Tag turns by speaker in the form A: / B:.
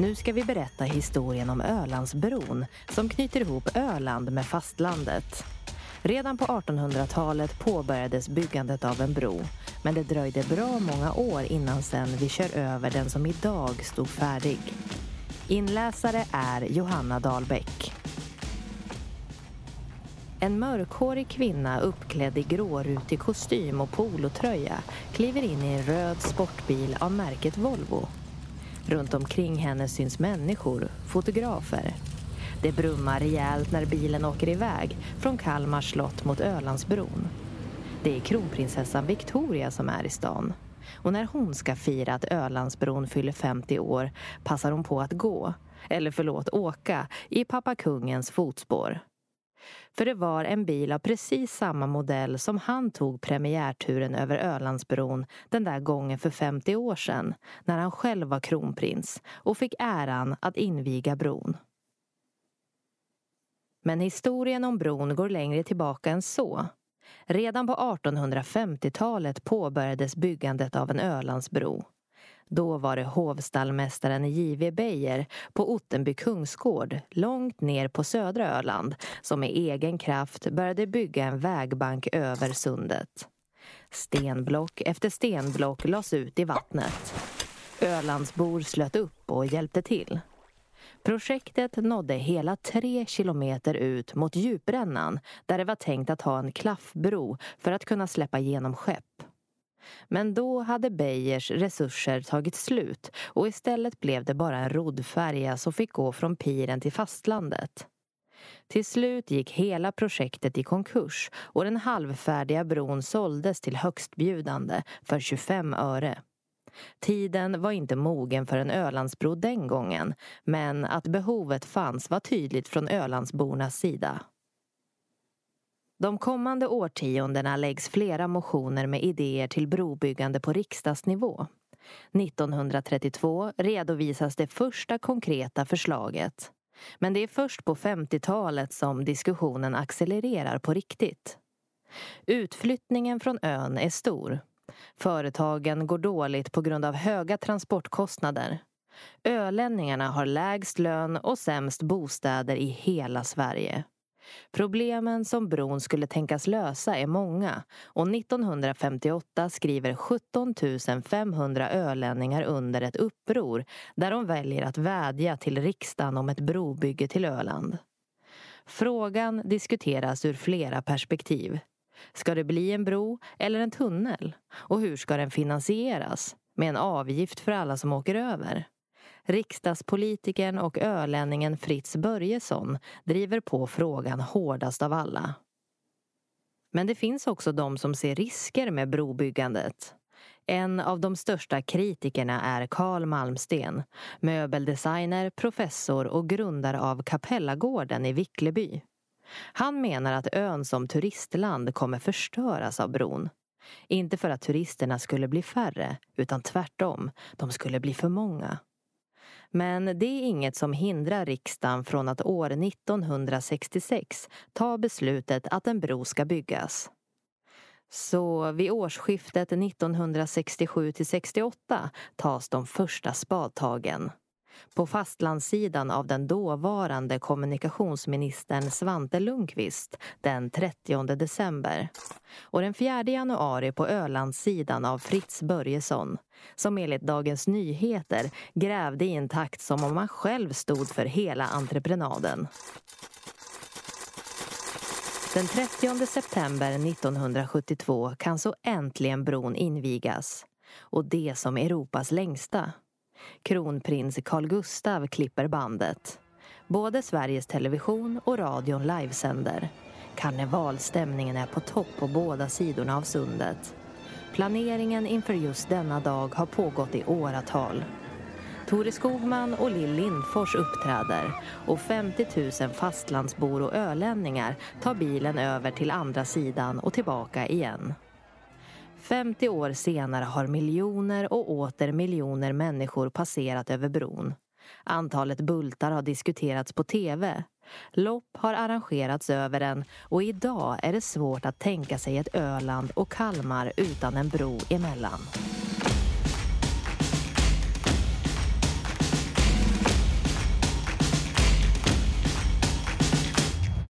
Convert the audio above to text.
A: Nu ska vi berätta historien om Ölandsbron som knyter ihop Öland med fastlandet. Redan på 1800-talet påbörjades byggandet av en bro men det dröjde bra många år innan sen vi kör över den som idag stod färdig. Inläsare är Johanna Dahlbäck. En mörkhårig kvinna uppklädd i grårutig kostym och polotröja kliver in i en röd sportbil av märket Volvo. Runt omkring henne syns människor, fotografer. Det brummar rejält när bilen åker iväg från Kalmar slott mot Ölandsbron. Det är kronprinsessan Victoria som är i stan. Och när hon ska fira att Ölandsbron fyller 50 år passar hon på att gå, eller förlåt åka, i pappa kungens fotspår. För det var en bil av precis samma modell som han tog premiärturen över Ölandsbron den där gången för 50 år sedan när han själv var kronprins och fick äran att inviga bron. Men historien om bron går längre tillbaka än så. Redan på 1850-talet påbörjades byggandet av en Ölandsbro. Då var det hovstallmästaren J.V. Beijer på Ottenby kungsgård, långt ner på södra Öland, som med egen kraft började bygga en vägbank över sundet. Stenblock efter stenblock lades ut i vattnet. Ölandsbor slöt upp och hjälpte till. Projektet nådde hela tre kilometer ut mot djuprännan där det var tänkt att ha en klaffbro för att kunna släppa igenom skepp. Men då hade Beijers resurser tagit slut och istället blev det bara en roddfärja som fick gå från piren till fastlandet. Till slut gick hela projektet i konkurs och den halvfärdiga bron såldes till högstbjudande för 25 öre. Tiden var inte mogen för en Ölandsbro den gången men att behovet fanns var tydligt från Ölandsbornas sida. De kommande årtiondena läggs flera motioner med idéer till brobyggande på riksdagsnivå. 1932 redovisas det första konkreta förslaget. Men det är först på 50-talet som diskussionen accelererar på riktigt. Utflyttningen från ön är stor. Företagen går dåligt på grund av höga transportkostnader. Ölänningarna har lägst lön och sämst bostäder i hela Sverige. Problemen som bron skulle tänkas lösa är många och 1958 skriver 17 500 ölänningar under ett uppror där de väljer att vädja till riksdagen om ett brobygge till Öland. Frågan diskuteras ur flera perspektiv. Ska det bli en bro eller en tunnel? Och hur ska den finansieras? Med en avgift för alla som åker över? Riksdagspolitikern och ölänningen Fritz Börjesson driver på frågan hårdast av alla. Men det finns också de som ser risker med brobyggandet. En av de största kritikerna är Carl Malmsten, möbeldesigner, professor och grundare av Kapellagården i Vickleby. Han menar att ön som turistland kommer förstöras av bron. Inte för att turisterna skulle bli färre, utan tvärtom, de skulle bli för många. Men det är inget som hindrar riksdagen från att år 1966 ta beslutet att en bro ska byggas. Så vid årsskiftet 1967 till 68 tas de första spadtagen på fastlandssidan av den dåvarande kommunikationsministern Svante Lundqvist den 30 december. Och den 4 januari på Ölandssidan av Fritz Börjesson som enligt Dagens Nyheter grävde i en takt som om han själv stod för hela entreprenaden. Den 30 september 1972 kan så äntligen bron invigas. Och det som Europas längsta. Kronprins Carl Gustav klipper bandet. Både Sveriges Television och radion livesänder. Karnevalstämningen är på topp på båda sidorna av sundet. Planeringen inför just denna dag har pågått i åratal. Tore Skogman och Lill Lindfors uppträder och 50 000 fastlandsbor och ölänningar tar bilen över till andra sidan och tillbaka igen. 50 år senare har miljoner och åter miljoner människor passerat över bron. Antalet bultar har diskuterats på TV. Lopp har arrangerats över den och idag är det svårt att tänka sig ett Öland och Kalmar utan en bro emellan.